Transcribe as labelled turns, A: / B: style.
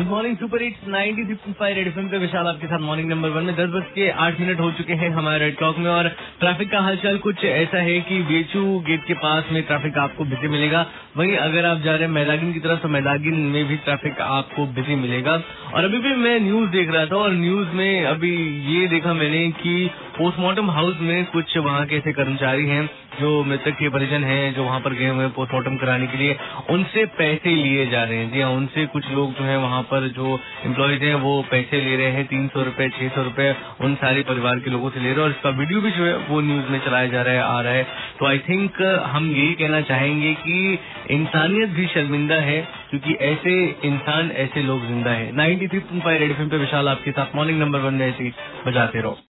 A: Good morning super hits 93.5 red FM पे विशाल आपके साथ मॉर्निंग नंबर वन में। दस बज के आठ मिनट हो चुके हैं हमारे रेड टॉक में और ट्रैफ़िक का हालचाल कुछ ऐसा है कि बेचू गेट के पास में ट्रैफ़िक आपको बिज़ी मिलेगा। वहीं अगर आप जा रहे हैं मैदागिन की तरफ़ तो मैदागिन में भी ट्रैफ़िक आपको बिज़ी मिलेगा। और अभी भी मैं न्यूज़ देख रहा था और न्यूज़ में अभी ये देखा मैंने कि पोस्टमार्टम हाउस में कुछ वहाँ के ऐसे कर्मचारी हैं, जो मृतक के परिजन हैं, जो वहाँ पर गए हुए हैं पोस्टमार्टम कराने के लिए। उनसे पैसे लिए जा रहे हैं। जी हाँ उनसे कुछ लोग जो है वहाँ पर जो एम्प्लॉयज़ हैं, वो पैसे ले रहे हैं। तीन सौ रुपये छह सौ रुपये उन सारे परिवार के लोगों से ले रहे हैं। और इसका वीडियो भी जो है, वो न्यूज़ में चलाया जा रहा है, आ रहा है। तो आई थिंक हम यही कहना चाहेंगे कि इंसानियत भी शर्मिंदा है, क्योंकि ऐसे इंसान, ऐसे लोग ज़िंदा है। नाइनटी थ्री पॉइंट फाइव पे विशाल आपके साथ। मॉर्निंग नंबर वन में ऐसे बजाते रहो।